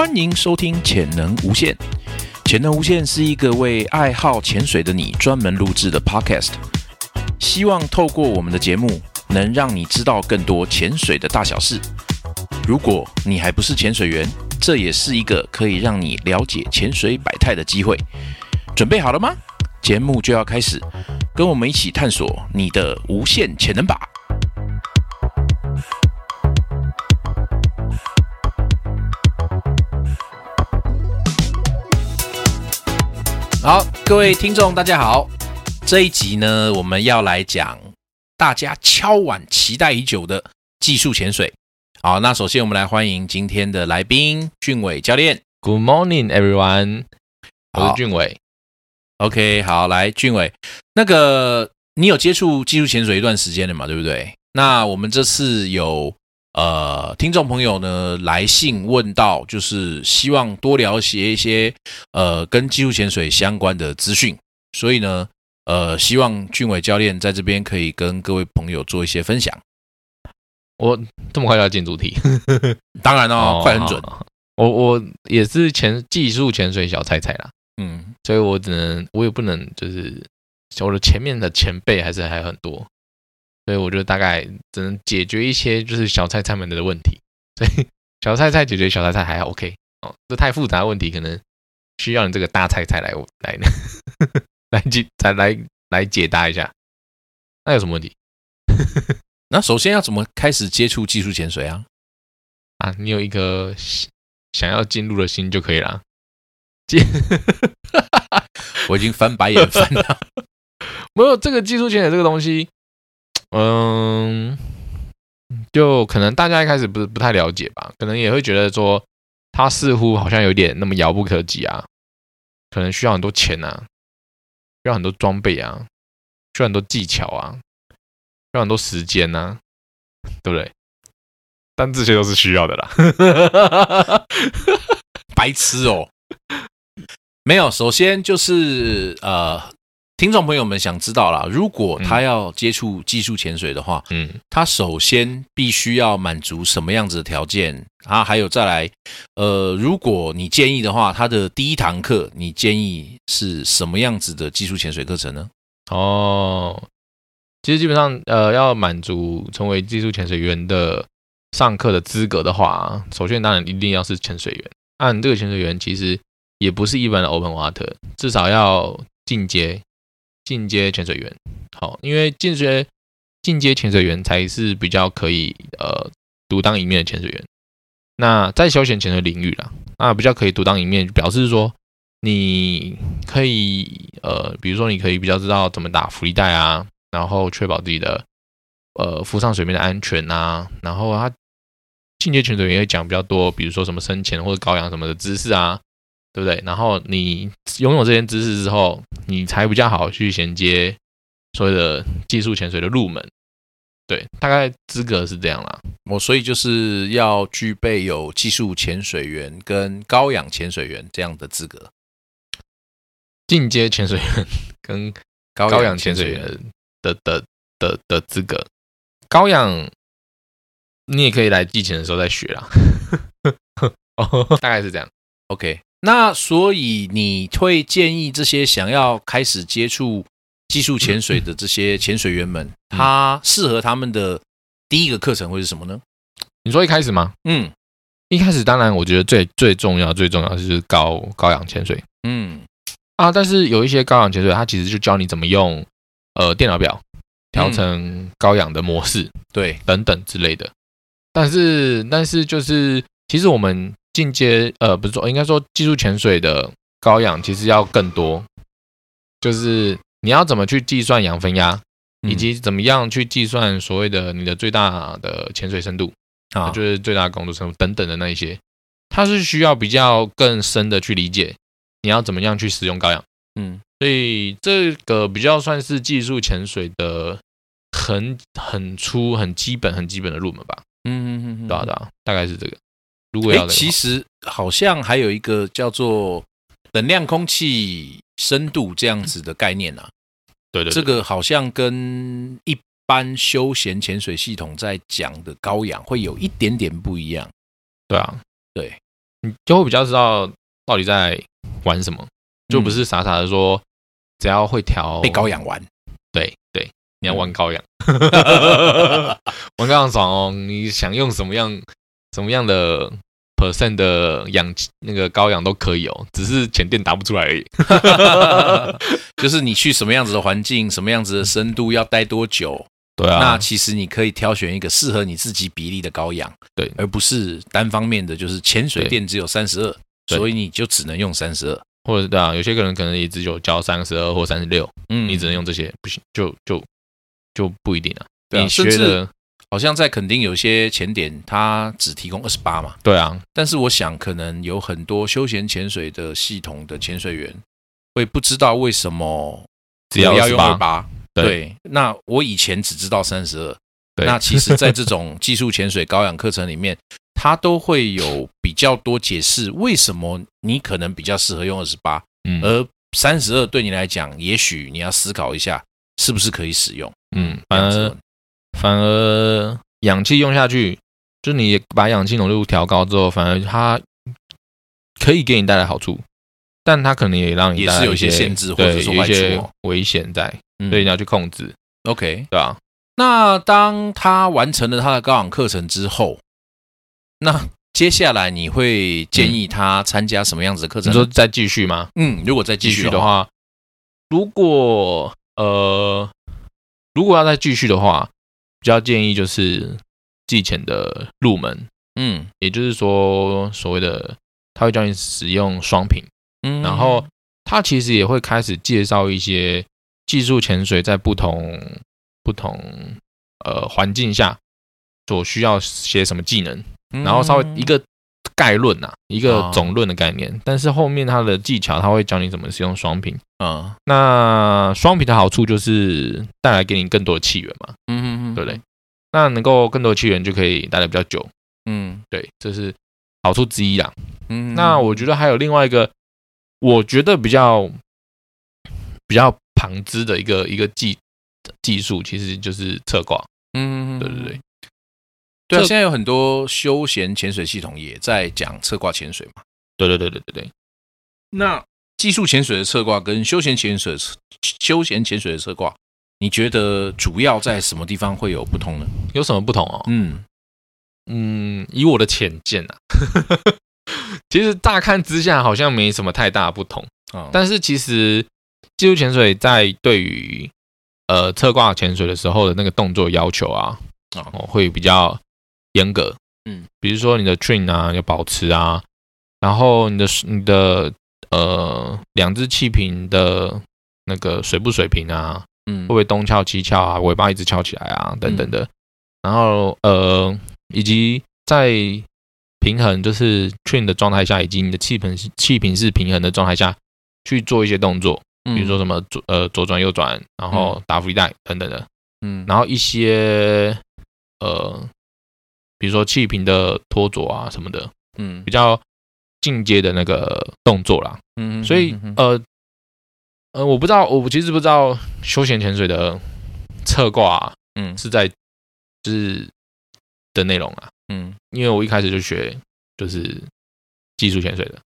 欢迎收听《潜能无限》。潜能无限是一个为爱好潜水的你专门录制的 Podcast，希望透过我们的节目，能让你知道更多潜水的大小事。如果你还不是潜水员，这也是一个可以让你了解潜水百态的机会。准备好了吗？节目就要开始，跟我们一起探索你的无限潜能吧！好，各位听众，大家好。这一集呢，我们要来讲大家敲碗期待已久的技术潜水。好，那首先我们来欢迎今天的来宾俊伟教练。Good morning, everyone。我是俊伟。OK，好，来俊伟，那个你有接触技术潜水一段时间了嘛？对不对？那我们这次有呃听众朋友呢来信问到，就是希望多了解一些呃跟技术潜水相关的资讯，所以呢呃希望俊伟教练在这边可以跟各位朋友做一些分享。我这么快就要进主题？当然 哦，快很准，我我也是潜技术潜水小菜菜啦，嗯，所以我只能我也不能就是我的前面的前辈还是还很多，所以我就大概只能解决一些就是小菜菜们的问题。所以小菜菜解决小菜菜还 OK 哦，这太复杂的问题可能需要你这个大菜菜来来 来解才来来解答一下。那有什么问题？那首先要怎么开始接触技术潜水啊？啊，你有一颗想想要进入的心就可以了。进 我已经翻白眼翻了。没有这个技术潜水这个东西，嗯，就可能大家一开始不是不太了解吧，可能也会觉得说它似乎好像有点那么遥不可及啊，可能需要很多钱啊，需要很多装备啊，需要很多技巧啊，需要很多时间呐、对不对？但这些都是需要的啦。白痴哦。没有，首先就是呃，听众朋友们想知道啦，如果他要接触技术潜水的话，嗯，他首先必须要满足什么样子的条件啊？还有再来，呃，如果你建议的话，他的第一堂课你建议是什么样子的技术潜水课程呢？哦，其实基本上，呃，要满足成为技术潜水员的上课的资格的话，首先当然一定要是潜水员。按这个潜水员其实也不是一般的 open water，至少要进阶进阶潜水员。好，因为进阶进阶潜水员才是比较可以呃独当一面的潜水员。那在休闲潜水领域啦，那比较可以独当一面，表示说你可以呃，比如说你可以比较知道怎么打浮力带啊，然后确保自己的呃浮上水面的安全啊，然后他进阶潜水员也会讲比较多，比如说什么深潜或者高氧什么的知识啊，对不对？然后你拥有这些知识之后，你才比较好去衔接所谓的技术潜水的入门。对，大概资格是这样啦。我所以就是要具备有技术潜水员跟高氧潜水员这样的资格。进阶潜水员跟高高氧潜水员的的的的资格，高氧你也可以来季前的时候再学啦。哦，大概是这样。OK，那所以你会建议这些想要开始接触技术潜水的这些潜水员们，他适合他们的第一个课程会是什么呢？你说一开始吗？嗯一开始当然，我觉得最最重要最重要就是高高氧潜水嗯啊。但是有一些高氧潜水，它其实就教你怎么用呃电脑表调成高氧的模式。对，等等之类的。但是，但是就是，其实我们进阶，呃，不是说，应该说技术潜水的高氧其实要更多，就是你要怎么去计算氧分压，嗯以及怎么样去计算所谓的你的最大的潜水深度，啊，就是最大的工作深度等等的那一些，它是需要比较更深的去理解你要怎么样去使用高氧。嗯所以这个比较算是技术潜水的很很粗、很基本、很基本的入门吧。嗯嗯嗯，对啊，对啊，大概是这个。如果要其实好像还有一个叫做等量空气深度这样子的概念啊，对对，这对个好像跟一般休闲潜水系统在讲的高氧会有一点点不一样。对啊，对，你就会比较知道到底在玩什么，就不是傻傻的说只要会调被高氧玩，对对，你要玩高氧，玩高氧爽哦！你想用什么样什么样的 percent 的养那个高氧都可以哦，只是前店答不出来而已。就是你去什么样子的环境，什么样子的深度，要待多久？对啊，那其实你可以挑选一个适合你自己比例的高氧，对，而不是单方面的，就是潜水店只有三十二，所以你就只能用三十二。或者对啊，有些个人可能也只有交三十二或三十六，嗯你只能用这些，不行就就就不一定了。对啊你学的好像在垦丁有些潜点，它只提供二十八嘛，对啊，但是我想可能有很多休闲潜水的系统的潜水员会不知道为什么只要要用二28八。对。对，那我以前只知道三十二，对。那其实，在这种技术潜水高氧课程里面，它都会有比较多解释为什么你可能比较适合用二十八，嗯。而三十二对你来讲，也许你要思考一下是不是可以使用。嗯，反而反而氧气用下去，就你把氧气浓度调高之后，反而它可以给你带来好处，但它可能也让你带来也是有一些些限制或者说一些哦危险在，嗯所以你要去控制，OK，对吧？那当他完成了他的高氧课程之后，那接下来你会建议他参加什么样子的课程呢？你说再继续吗？嗯，如果再继续的话，如果呃，如果要再继续的话，比较建议就是季前的入门，嗯。也就是说所谓的他会教你使用双屏，嗯。然后他其实也会开始介绍一些技术潜水在不同不同呃环境下所需要些什么技能，嗯。然后稍微一个概论呐、一个哦总论的概念，但是后面它的技巧，它会教你怎么使用双品。嗯。那双品的好处就是带来给你更多的气源嘛，嗯对不对？那能够更多的气源就可以待的比较久，嗯。对，这是好处之一啦。嗯那我觉得还有另外一个，我觉得比较比较旁支的一个一个技技术，其实就是侧挂。嗯对对对，对啊，现在有很多休闲潜水系统也在讲侧挂潜水嘛。对对对对对对。那技术潜水的侧挂跟休闲潜水的休闲潜水的侧挂，你觉得主要在什么地方会有不同呢？有什么不同哦？嗯嗯，以我的浅见啊，其实乍看之下好像没什么太大不同，啊，但是其实技术潜水在对于呃侧挂潜水的时候的那个动作要求啊，哦哦会比较严格。嗯，比如说你的 train 啊要保持啊，然后你的你的呃两只气瓶的那个水不水平啊，嗯会不会东翘西翘啊，尾巴一直翘起来啊，等等的。然后呃，以及在平衡就是 train 的状态下，以及你的气瓶是气瓶是平衡的状态下去做一些动作，嗯比如说什么左呃左转右转，然后打浮力带等等的。嗯然后一些呃，比如说气瓶的脱着啊什么的，嗯。比较进阶的那个动作啦。嗯所以呃呃，我不知道，我其实不知道休闲潜水的侧挂啊、嗯。是在就是的内容啊，嗯。因为我一开始就学就是技术潜水的，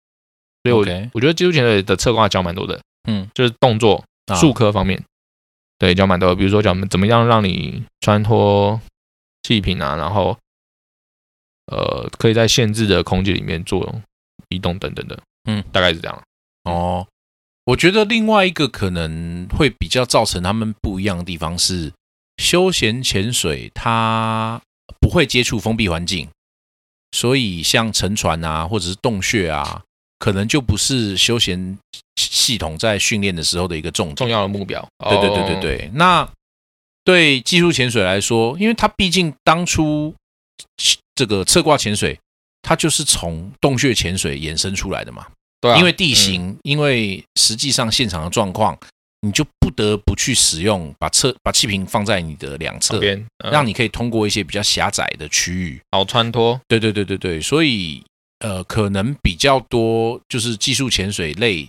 所以我我觉得技术潜水的侧挂教蛮多的，嗯。就是动作啊。术科方面，对教蛮多的，比如说讲怎么样让你穿脱气瓶啊，然后呃可以在限制的空间里面做移动等等的，嗯，大概是这样。哦，我觉得另外一个可能会比较造成他们不一样的地方是，休闲潜水它不会接触封闭环境，所以像沉船啊或者是洞穴啊，可能就不是休闲系统在训练的时候的一个重。重要的目标。对对对对哦，对，那对技术潜水来说，因为它毕竟当初这个侧挂潜水，它就是从洞穴潜水衍生出来的嘛。对啊，因为地形，因为实际上现场的状况，你就不得不去使用把侧把气瓶放在你的两侧旁，边嗯让你可以通过一些比较狭窄的区域。好穿脱。对对对对对，所以呃，可能比较多就是技术潜水类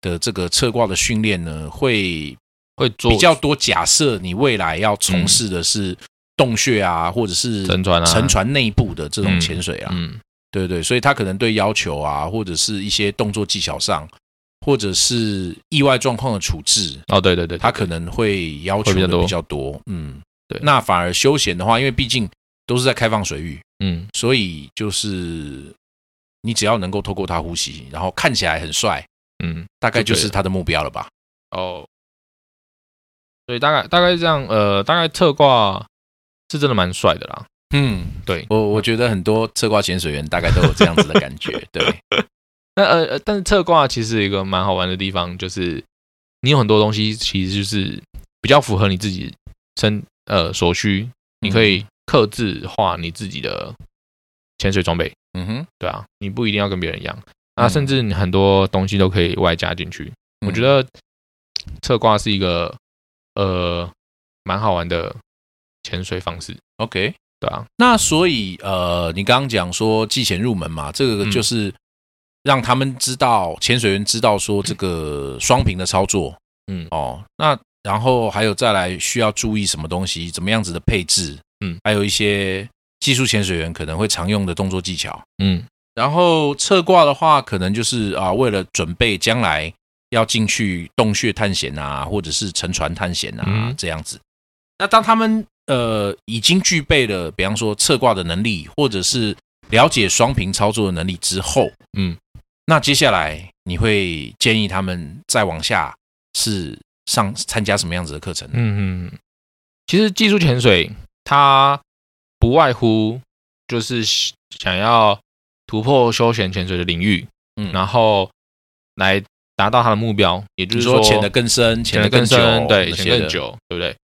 的这个侧挂的训练呢，会会做比较多。假设你未来要从事的是洞穴啊，或者是沉船啊。沉船内部的这种嗯潜水啊，嗯，对对，所以他可能对要求啊，或者是一些动作技巧上，或者是意外状况的处置，哦，对对对，他可能会要求会比较多。的比较多。嗯，对。那反而休闲的话，因为毕竟都是在开放水域，嗯。所以就是你只要能够透过它呼吸，然后看起来很帅，嗯，大概就是他的目标了吧？哦，所以大概大概这样，呃，大概特挂是真的蛮帅的啦。嗯，对，我我觉得很多侧挂潜水员大概都有这样子的感觉。对，那呃呃，但是侧挂其实一个蛮好玩的地方，就是你有很多东西其实就是比较符合你自己身呃所需，你可以克制化你自己的潜水装备，嗯哼，对啊，你不一定要跟别人一样，啊，嗯甚至你很多东西都可以外加进去。我觉得得侧挂是一个呃蛮好玩的潜水方式，OK。对啊，那所以呃，你刚刚讲说寄钱入门嘛，这个嗯就是让他们知道潜水员知道说这个双屏的操作嗯哦。那然后还有再来需要注意什么东西，怎么样子的配置，嗯，还有一些技术潜水员可能会常用的动作技巧。嗯然后侧挂的话，可能就是啊，为了准备将来要进去洞穴探险啊，或者是沉船探险啊、嗯这样子。那当他们呃已经具备了，比方说侧挂的能力，或者是了解双屏操作的能力之后，嗯，那接下来你会建议他们再往下是上参加什么样子的课程呢？嗯嗯，其实技术潜水它不外乎就是想要突破休闲潜水的领域，嗯然后来达到它的目标，也就是说潜得更深，潜得更深，对，潜更，久，对不对？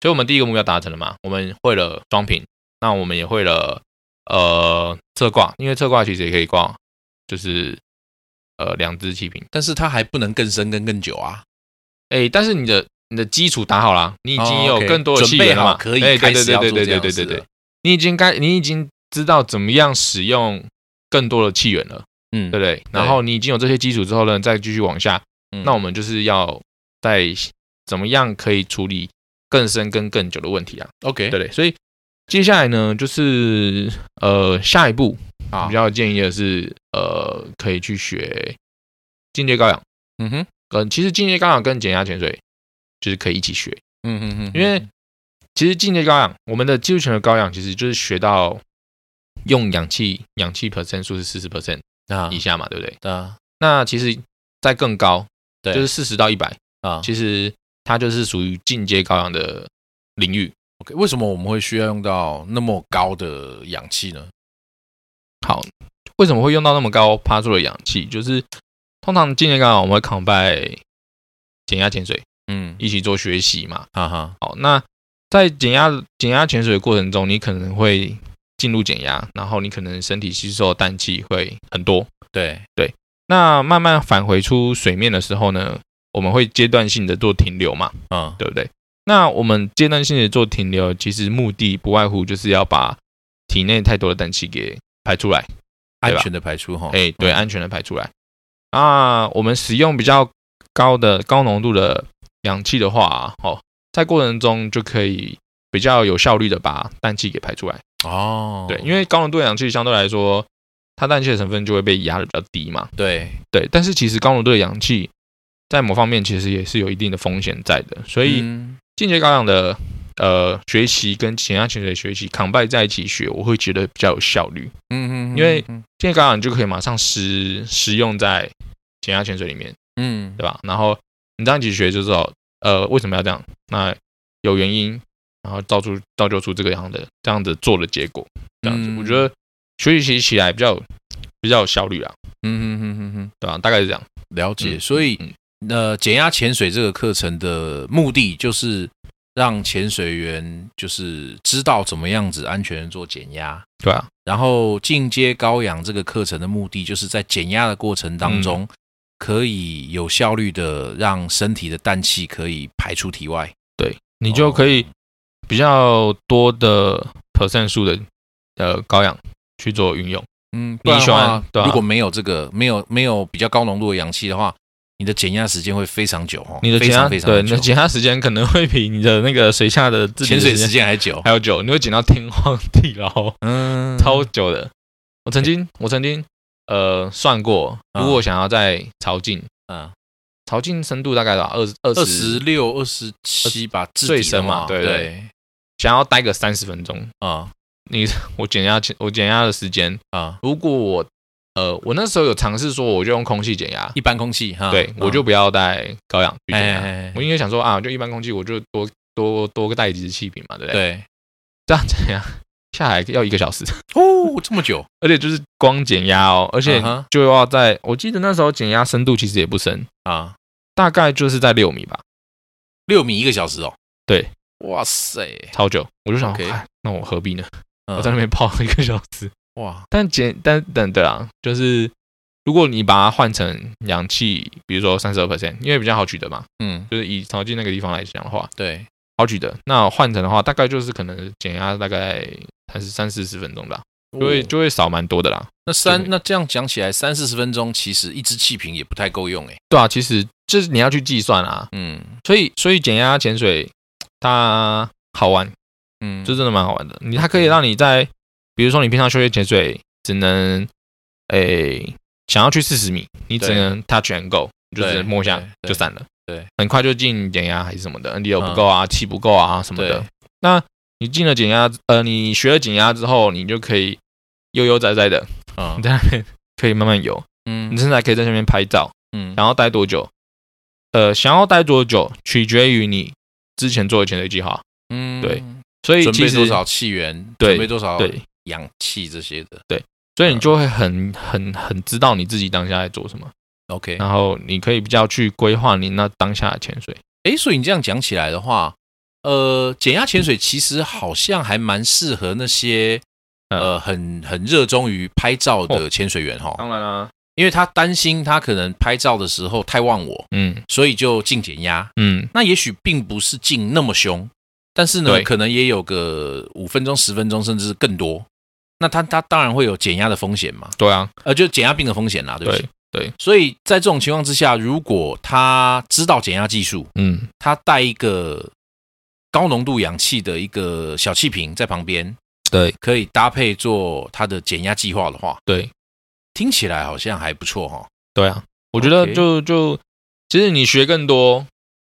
所以我们第一个目标达成了嘛，我们会了双屏，那我们也会了呃侧挂，因为侧挂其实也可以挂，就是呃两只气瓶，但是它还不能更深跟更久啊。哎，但是你的你的基础打好了，你已经哦有更多的气源了嘛，好可以哎对开始要对对对对对对对对，你已经该你已经知道怎么样使用更多的气源了，嗯对不对？然后你已经有这些基础之后呢，再继续往下，嗯。那我们就是要在怎么样可以处理更深跟更久的问题啊，OK。对对？所以接下来呢，就是呃下一步啊比较建议的是呃可以去学进阶高氧，嗯哼，跟其实进阶高氧跟减压潜水就是可以一起学，嗯哼哼，因为其实进阶高氧，我们的技术泉的高氧其实就是学到用氧气氧气 percent 数是四十 percent 啊以下嘛，对不对？啊。那其实再更高，对。就是四十到一百，啊。其实它就是属于进阶高氧的领域。，OK，为什么我们会需要用到那么高的氧气呢？好，为什么会用到那么高趴住的氧气？就是通常进阶高氧我们会 combine 减压潜水嗯，一起做学习嘛。哈哈，好，那在减压减压潜水的过程中，你可能会进入减压，然后你可能身体吸收的氮气会很多。对对，那慢慢返回出水面的时候呢，我们会阶段性的做停留嘛，嗯对不对？那我们阶段性的做停留，其实目的不外乎就是要把体内太多的氮气给排出来，安全的排出哈，哎，对，嗯安全的排出来。啊，我们使用比较高的高浓度的氧气的话，哦，在过程中就可以比较有效率的把氮气给排出来。哦，对，因为高浓度的氧气相对来说，它氮气的成分就会被压的比较低嘛。对，对，但是其实高浓度的氧气在某方面其实也是有一定的风险在的，所以嗯进阶高氧的呃学习跟减压潜水的学习 combine 在一起学，我会觉得比较有效率。嗯嗯，因为嗯进阶高氧就可以马上实实用在减压潜水里面，嗯对吧？然后你这样一起学就知道，呃，为什么要这样？那有原因，然后造出造就出这个样的这样子做的结果，这样子，嗯我觉得学习起来比较比较有效率啊，嗯嗯嗯嗯嗯，对吧？大概是这样。了解。嗯所以嗯呃，减压潜水这个课程的目的就是让潜水员就是知道怎么样子安全做减压。对啊，然后进阶高氧这个课程的目的，就是在减压的过程当中，嗯可以有效率的让身体的氮气可以排出体外。对你就可以比较多的 percent 数的呃高氧去做运用。嗯，你不然的喜欢话，对啊如果没有这个，没有没有比较高浓度的氧气的话，你的减压时间会非常久哦，你的减压常非常久。对你的减压时间可能会比你的那个水下的潜水时间还久。还要久，你会减到天荒地老，嗯，超久的。我曾经我曾经呃算过，啊。如果想要在潮境，嗯，潮境深度大概到？二十二二十十六、二十七吧，最深嘛对。想要待个三十分钟，啊。你我减压前我减压的时间，啊，如果我呃我那时候有尝试说，我就用空气减压，一般空气哈，对嗯我就不要带高氧去减压。哎哎哎我应该想说啊，就一般空气，我就多多多个带几支气瓶嘛，对不对？对。这样怎样下来要一个小时，哦，这么久。而且就是光减压哦，而且就要在，我记得那时候减压深度其实也不深，啊，大概就是在六米吧，六米一个小时哦，对，哇塞，超久。我就想那我何必呢？嗯。我在那边泡一个小时。哇，但减但等对啊，就是如果你把它换成氧气，比如说三十二 percent，因为比较好取得嘛，嗯，就是以潮境那个地方来讲的话，对，好取得。那换成的话，大概就是可能减压大概还是三四十分钟吧，就会哦就会少蛮多的啦。那三那这样讲起来，三四十分钟其实一支气瓶也不太够用诶，对啊，其实就是你要去计算啊，嗯所以所以减压潜水它好玩，嗯，就真的蛮好玩的。你它可以让你在，比如说你平常休闲潜水只能，诶、想要去四十米，你只能 touch and go，你就只能摸一下就散了，对，很快就进减压还是什么的，NDO 不够啊，气不够啊什么的。那你进了减压，呃，你学了减压之后，你就可以悠悠哉哉的，啊 你在那边可以慢慢游，嗯。你甚至还可以在那边拍照。嗯。然后待多久？呃，想要待多久取决于你之前做的潜水计划。嗯。对，所以准备多少气源，对准备多少对，氧气这些的。对所以你就会很很很知道你自己当下在做什么，，OK，然后你可以比较去规划你那当下的潜水。诶，所以你这样讲起来的话，呃，减压潜水其实好像还蛮适合那些嗯。呃很很热衷于拍照的潜水员哈，当然啦，因为他担心他可能拍照的时候太忘我，嗯。所以就进减压。嗯，那也许并不是进那么凶，但是呢，可能也有个五分钟、十分钟，甚至更多。那他他当然会有减压的风险嘛，对啊，呃，就减压病的风险啦，对不对。对，所以在这种情况之下，如果他知道减压技术，嗯。他带一个高浓度氧气的一个小气瓶在旁边，对。可以搭配做他的减压计划的话，对。听起来好像还不错哈、对啊，我觉得就就其实你学更多，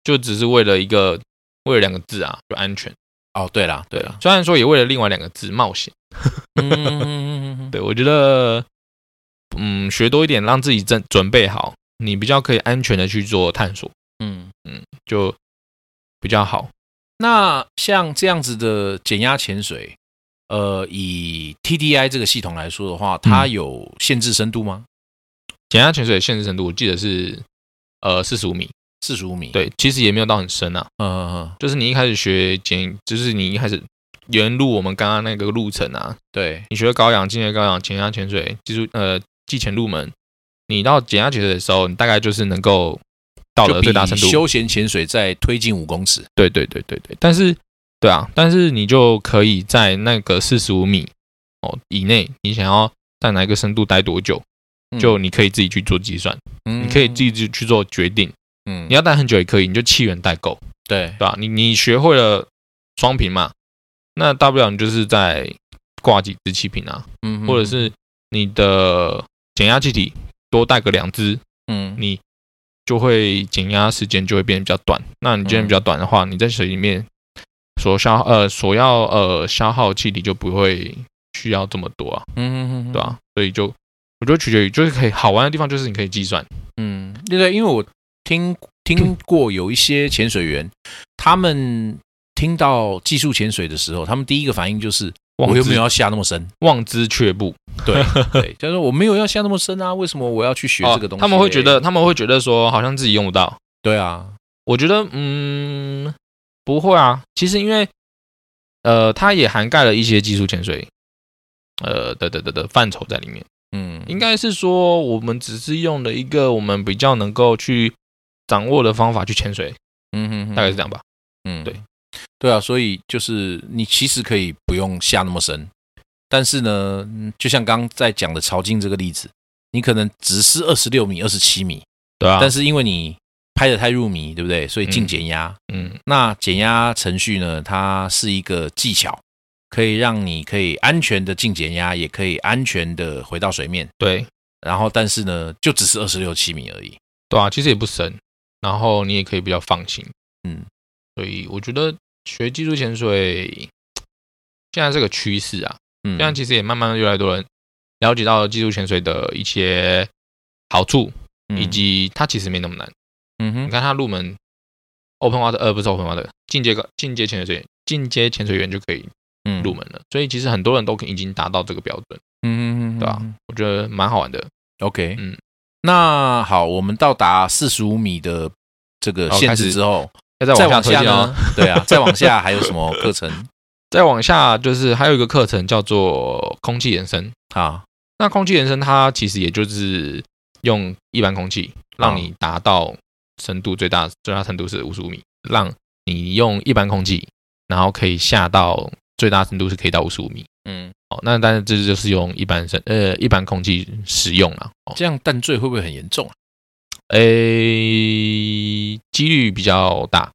就只是为了一个为了两个字啊，就安全。哦，对啦，对啦，虽然说也为了另外两个字冒险。嗯，对我觉得，嗯，学多一点，让自己准准备好，你比较可以安全的去做探索，嗯。就比较好。那像这样子的减压潜水，呃，以 TDI 这个系统来说的话，它有限制深度吗？减压潜水限制深度，我记得是呃四十五米。四十五米。，对，其实也没有到很深啊，嗯嗯嗯，就是你一开始学减，就是你一开始沿路我们刚刚那个路程啊，对，你学高氧、进阶高氧、减压潜水技术，呃，技潜入门，你到减压潜水的时候，你大概就是能够到了最大深度。休闲潜水再推进五公尺。对对对对对，但是对啊，但是你就可以在那个四十五米哦以内，你想要在哪一个深度待多久，嗯就你可以自己去做计算，嗯你可以自己去做决定。嗯。你要戴很久也可以，你就气源带够，对。对吧？你你学会了双瓶嘛，那大不了你就是在挂几支气瓶啊，嗯或者是你的减压气体多带个两支，嗯。你就会减压时间就会变得比较短。那你时间比较短的话，你在水里面所消呃所要呃消耗气体就不会需要这么多啊，嗯对吧、所以就我觉得取决于就是可以好玩的地方就是你可以计算，嗯，对对，因为我听听过有一些潜水员，他们听到技术潜水的时候，他们第一个反应就是我有没有要下那么深？望之却步。对 对，就是说我没有要下那么深啊，为什么我要去学这个东西？哦他们会觉得他们会觉得说好像自己用不到。对啊，我觉得嗯不会啊，其实因为呃它也涵盖了一些技术潜水呃的的的的范畴在里面。嗯，应该是说，我们只是用了一个我们比较能够去掌握的方法去潜水，嗯哼哼大概是这样吧。嗯，对，对啊，所以就是你其实可以不用下那么深，但是呢，嗯就像刚刚在讲的潮境这个例子，你可能只是二十六米、二十七米，对啊，但是因为你拍的太入迷，对不对？所以进嗯减压。嗯那减压程序呢，它是一个技巧，可以让你可以安全的进减压，也可以安全的回到水面。对然后，但是呢，就只是二十六七米而已。对啊，其实也不深，然后你也可以比较放心。嗯，所以我觉得学技术潜水现在这个趋势啊，嗯。现在其实也慢慢越来越多人了解到技术潜水的一些好处，以及它其实没那么难。嗯哼，你看它入门 open water 呃不是 open water 进阶个进阶潜水员进阶潜水员就可以嗯。入门了，所以其实很多人都已经达到这个标准，嗯嗯嗯，对吧、我觉得蛮好玩的。？OK，嗯，那好，我们到达四十五米的这个限制之后，要再再往下呢哦，？对啊，再往下还有什么课程 再往下就是还有一个课程叫做空气延伸。啊？那空气延伸它其实也就是用一般空气让你达到深度最大最大深度是五十五米，让你用一般空气，然后可以下到最大深度是可以到五十五米。嗯，哦，那但是这就是用一般生呃一般空气使用了。哦，这样淡醉会不会很严重啊？诶，几率比较大，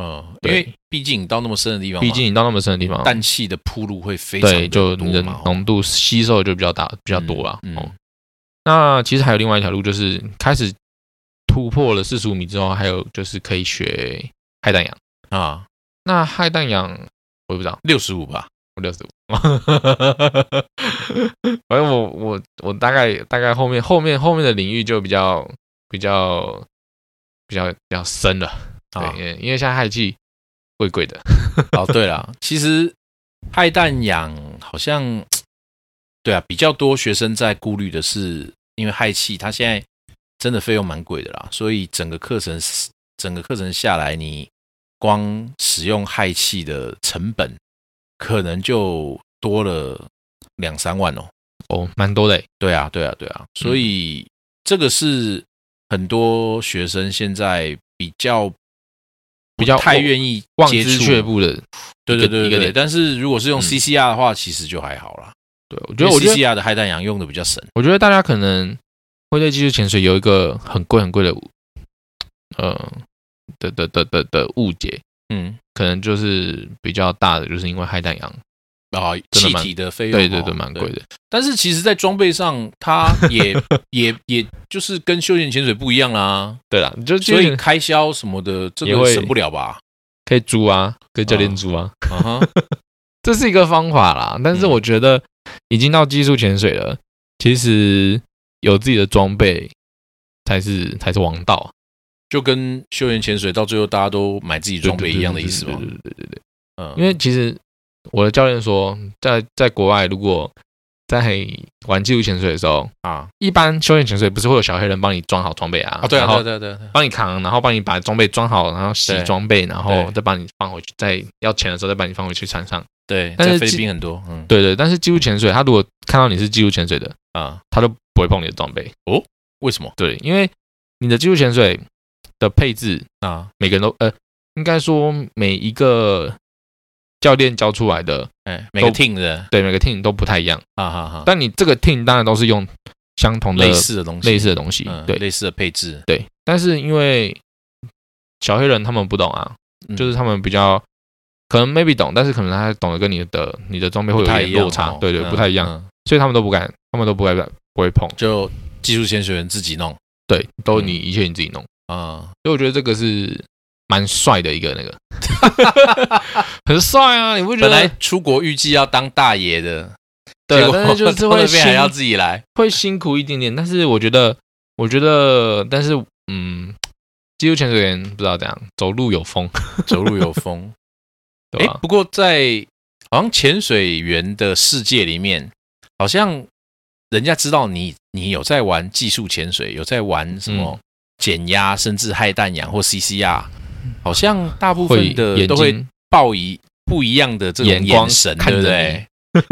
嗯，因对为毕竟你到那么深的地方嘛，毕竟你到那么深的地方，氮气的铺路会非常对，就你的多嘛浓度吸收就比较大，比较多啦。嗯嗯哦，那其实还有另外一条路，就是开始突破了四十五米之后，还有就是可以学氦氮氧。啊，那氦氮氧我也不知道，六十五吧，我六十五。反正我我我大概大概后面后面后面的领域就比较比较比较比较深了。对，啊因为因为现在氦气贵贵的。哦，对了，其实氦氮氧好像，对啊，比较多学生在顾虑的是，因为氦气它现在真的费用蛮贵的啦，所以整个课程整个课程下来，你光使用氦气的成本可能就多了两三万哦。哦，蛮多的欸。对啊，对啊，对啊，所以这个是很多学生现在比较比较太愿意望之却步的。对对对对对，但是如果是用嗯 CCR 的话，其实就还好啦。对，我我觉得我 CCR 的氦氮氧用的比较省。我觉得大家可能会对技术潜水有一个很贵很贵的呃的的的的的误解，嗯，可能就是比较大的，就是因为氦氮氧，啊，气体的费用哦对对对，蛮贵。的。但是其实，在装备上，它也 也也就是跟休闲潜水不一样啦，对啦，就所以开销什么的，这个省不了吧？可以租啊，跟教练租啊，啊哈，这是一个方法啦。但是嗯我觉得已经到技术潜水了，其实有自己的装备才是才是王道，就跟休闲潜水到最后大家都买自己装备一样的意思对吗？对对对对对。嗯，因为其实我的教练说，在在国外如果在玩技术潜水的时候，啊一般休闲潜水不是会有小黑人帮你装好装备啊？啊，对对啊对啊对啊，帮你扛，然后帮你把装备装好，然后洗装备，然后再帮你放回去，在要潜的时候再把你放回去船上。对，但是技在菲律宾很多，嗯对对，但是技术潜水，他如果看到你是技术潜水的，啊，他都不会碰你的装备哦。为什么对，因为你的技术潜水的配置，啊？每个人都呃，应该说每一个教练教出来的，哎，每个都 team 的，对每个 team 都不太一样。啊哈哈，但你这个 team 当然都是用相同的类似的东西，类似的东西，嗯，对类似的配置，对。但是因为小黑人他们不懂啊，嗯就是他们比较可能 maybe 懂，但是可能他懂得跟你的你的装备会有不太一点落差，哦对对，嗯不太一样，嗯所以他们都不敢，他们都不敢不会碰，就技术潜水员自己弄对，都嗯你一切你自己弄。啊，所以我觉得这个是蛮帅的一个那个，很帅啊！你不觉本来得？出国预计要当大爷的，对但是就是 会自己来，会辛苦一点点，但是我觉得，我觉得，但是嗯，技术潜水员不知道怎样，走路有风，走路有风。对不过在好像潜水员的世界里面，好像人家知道你你有在玩技术潜水，有在玩什么减压，甚至氦氮氧或 CCR，好像大部分的眼都会睛抱以不一样的这种眼神，对不对？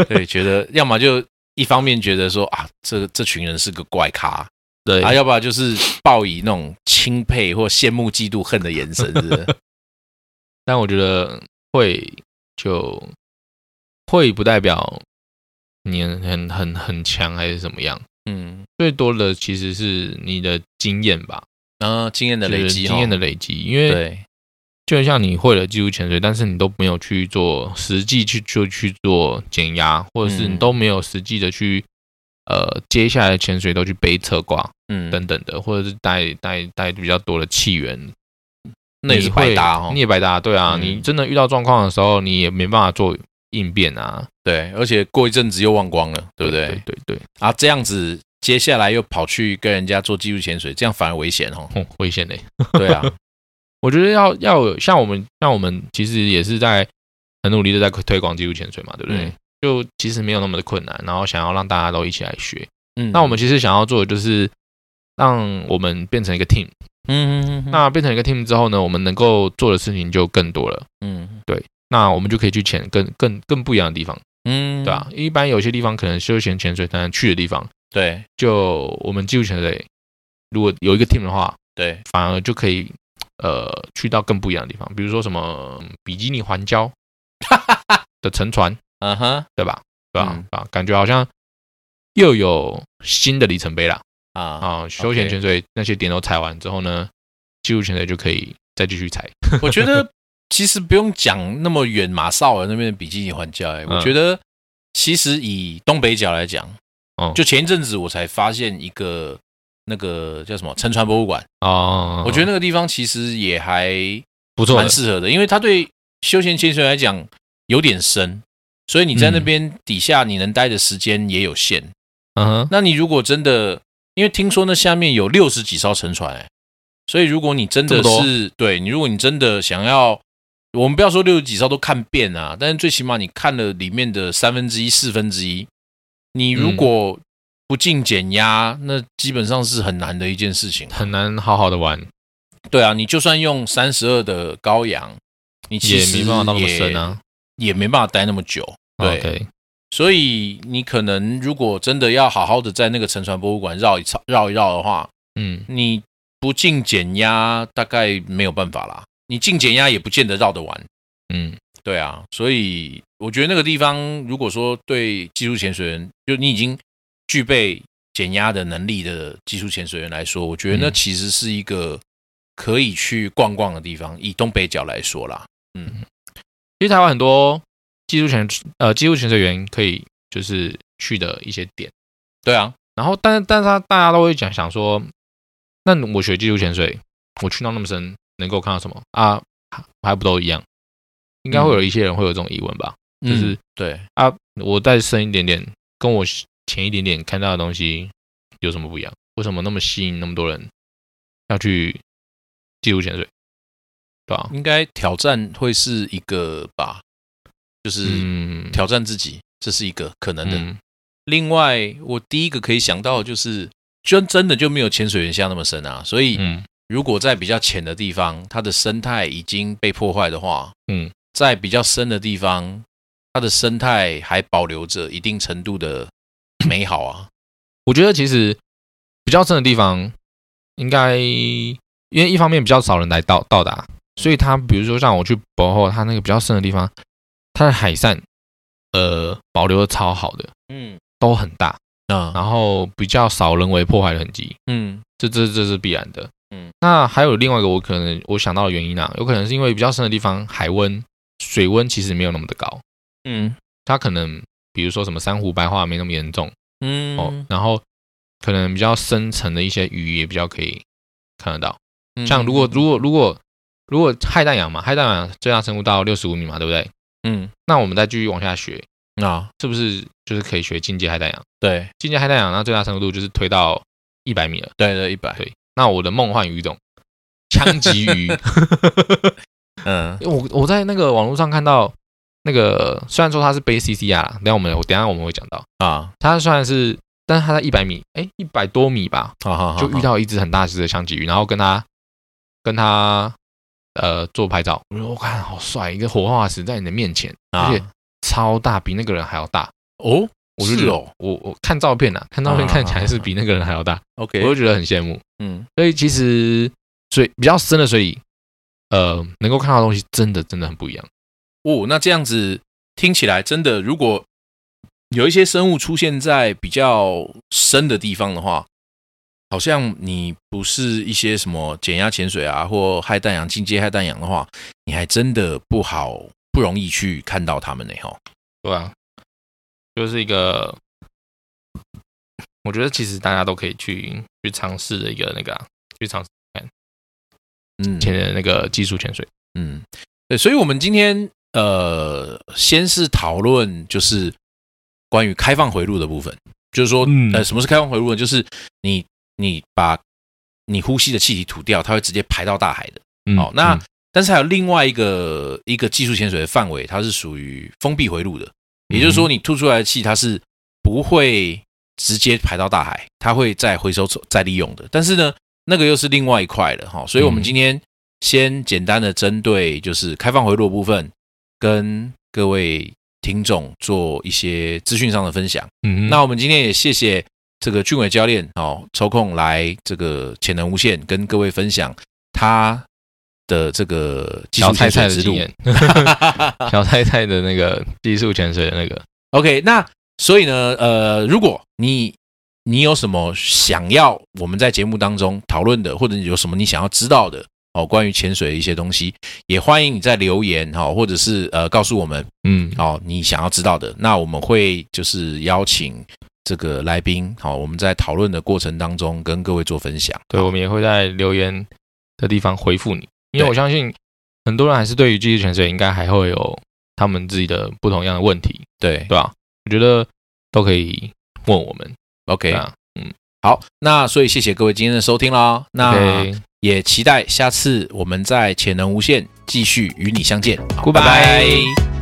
对，觉得要么就一方面觉得说啊，这这群人是个怪咖，对。啊，要不然就是抱以那种钦佩或羡慕、嫉妒、恨的眼神，是不是？但我觉得会就会不代表你很很很强还是怎么样，嗯，最多的其实是你的经验吧，然后经验的累积，就是经验的累积，因为对，就像你会了技术潜水，但是你都没有去做实际去就去做减压，或者是你嗯。都没有实际的去呃接下来的潜水都去背侧挂嗯，等等的，或者是带带带比较多的气源，那也是白搭哦你。也白搭，对啊，嗯。你真的遇到状况的时候，你也没办法做应变啊，对，而且过一阵子又忘光了，对不对？对对对，啊，这样子接下来又跑去跟人家做技术潜水，这样反而危险哦。哦，危险嘞。对啊，我觉得要要有像我们像我们其实也是在很努力的在推广技术潜水嘛，对不对？嗯就其实没有那么的困难，然后想要让大家都一起来学。嗯，那我们其实想要做的就是让我们变成一个 team。嗯嗯嗯那变成一个 team 之后呢，我们能够做的事情就更多了。嗯对那我们就可以去潜更更更不一样的地方，嗯，对吧、一般有些地方可能休闲潜水才能去的地方，对就我们技术潜水，如果有一个 team 的话，对，反而就可以呃去到更不一样的地方，比如说什么嗯比基尼环礁 的沉船，嗯哼对吧？对吧？嗯啊，感觉好像又有新的里程碑啦。啊，啊，休闲潜水那些点都踩完之后呢，技术潜水就可以再继续踩。我觉得其实不用讲那么远，马绍尔那边的比基尼环礁，哎，我嗯觉得其实以东北角来讲，哦就前一阵子我才发现一个那个叫什么沉船博物馆，哦，我觉得那个地方其实也还不错，蛮适合的，因为它对休闲潜水来讲有点深，所以你在那嗯边底下你能待的时间也有限。嗯哼，那你如果真的，因为听说那下面有六十几艘沉船、欸，所以如果你真的是对你，如果你真的想要，我们不要说六十几艘都看遍啊，但是最起码你看了里面的三分之一、四分之一，你如嗯果不进减压，那基本上是很难的一件事情。很难好好的玩，对啊，你就算用三十二的高氧，你其也实没办法到那么也深啊。也没办法待那么久。对 OK，所以你可能如果真的要好好的在那个沉船博物馆绕一绕绕一绕的话，嗯，你不进减压大概没有办法啦。你进减压也不见得绕得完。嗯，对啊，所以我觉得那个地方，如果说对技术潜水员，就你已经具备减压的能力的技术潜水员来说，我觉得那嗯其实是一个可以去逛逛的地方。以东北角来说啦，嗯其实台湾很多技术潜呃技术潜水员可以就是去的一些点，对啊，然后但是但是他大家都会讲想说，那我学技术潜水，我去到那么深，能够看到什么啊？还还不都一样？应该会有一些人会有这种疑问吧？就是嗯对，啊，我再深一点点，跟我浅一点点看到的东西有什么不一样？为什么那么吸引那么多人要去记录潜水？对吧、应该挑战会是一个吧，就是嗯，挑战自己，这是一个可能的。嗯另外，我第一个可以想到的就是，真真的就没有潜水员下那么深啊，所以嗯如果在比较浅的地方，它的生态已经被破坏的话，嗯，在比较深的地方，它的生态还保留着一定程度的 美好啊。我觉得其实比较深的地方，应该因为一方面比较少人来到到达，所以它比如说像我去博后，它那个比较深的地方，它的海扇呃保留的超好的，嗯。都很大，嗯。然后比较少人为破坏的痕迹，嗯。这这这是必然的。嗯，那还有另外一个我可能我想到的原因啊，有可能是因为比较深的地方海温水温其实没有那么的高，嗯它可能比如说什么珊瑚白化没那么严重。嗯哦，然后可能比较深层的一些鱼也比较可以看得到。嗯像如果如果如果如果氦氮氧嘛，氦氮氧最大深度到六十五米嘛，对不对？嗯那我们再继续往下学，啊是不是就是可以学进阶氦氮氧？对进阶氦氮氧那最大深度就是推到一百米了。对对一百对那我的梦幻鱼种，枪击鱼，嗯我我在那个网络上看到那个，虽然说他是背 CCR，啦等下我们我等下我们会讲到，啊。他虽然是，但是他在一百米，哎，一百多米吧，就遇到一只很大只的香鲫鱼，然后跟他跟他呃做拍照，我说我看好帅，一个活化石在你的面前，啊。而且超大，比那个人还要大。哦？我就觉得，是哦。我我看照片啊，看照片啊看起来是比那个人还要大，OK。我就觉得很羡慕。嗯。所以其实水比较深的水里，呃，能够看到的东西真的真的很不一样。哦那这样子听起来真的，如果有一些生物出现在比较深的地方的话，好像你不是一些什么减压潜水啊，或氦氮氧进阶氦氮氧的话，你还真的不好不容易去看到他们呢，哈。对啊，就是一个，我觉得其实大家都可以去去尝试的一个那个啊，去尝试看，嗯潜的那个技术潜水。嗯，对，所以我们今天呃，先是讨论就是关于开放回路的部分，就是说，嗯呃，什么是开放回路呢？就是你你把你呼吸的气体吐掉，它会直接排到大海的。嗯好那嗯但是还有另外一个一个技术潜水的范围，它是属于封闭回路的，也就是说，你吐出来的气它是不会直接排到大海，它会再回收再利用的。但是呢，那个又是另外一块了哈。所以我们嗯今天先简单的针对就是开放回路的部分，跟各位听众做一些资讯上的分享。嗯，那我们今天也谢谢这个俊伟教练哦，抽空来这个潜能无限跟各位分享他的这个技术潜水之路。小太太 的那个技术潜水的那个，OK，那所以呢，呃，如果你你有什么想要我们在节目当中讨论的，或者有什么你想要知道的哦，关于潜水的一些东西，也欢迎你在留言哈、哦，或者是呃告诉我们嗯，哦，你想要知道的，那我们会就是邀请这个来宾，好、我们在讨论的过程当中跟各位做分享。对，我们也会在留言的地方回复你，因为我相信很多人还是对于技术潜水应该还会有他们自己的不同样的问题，对对吧？我觉得都可以问我们，，OK，啊、嗯好，那所以谢谢各位今天的收听啦，那也期待下次我们在潜能无限继续与你相见。Goodbye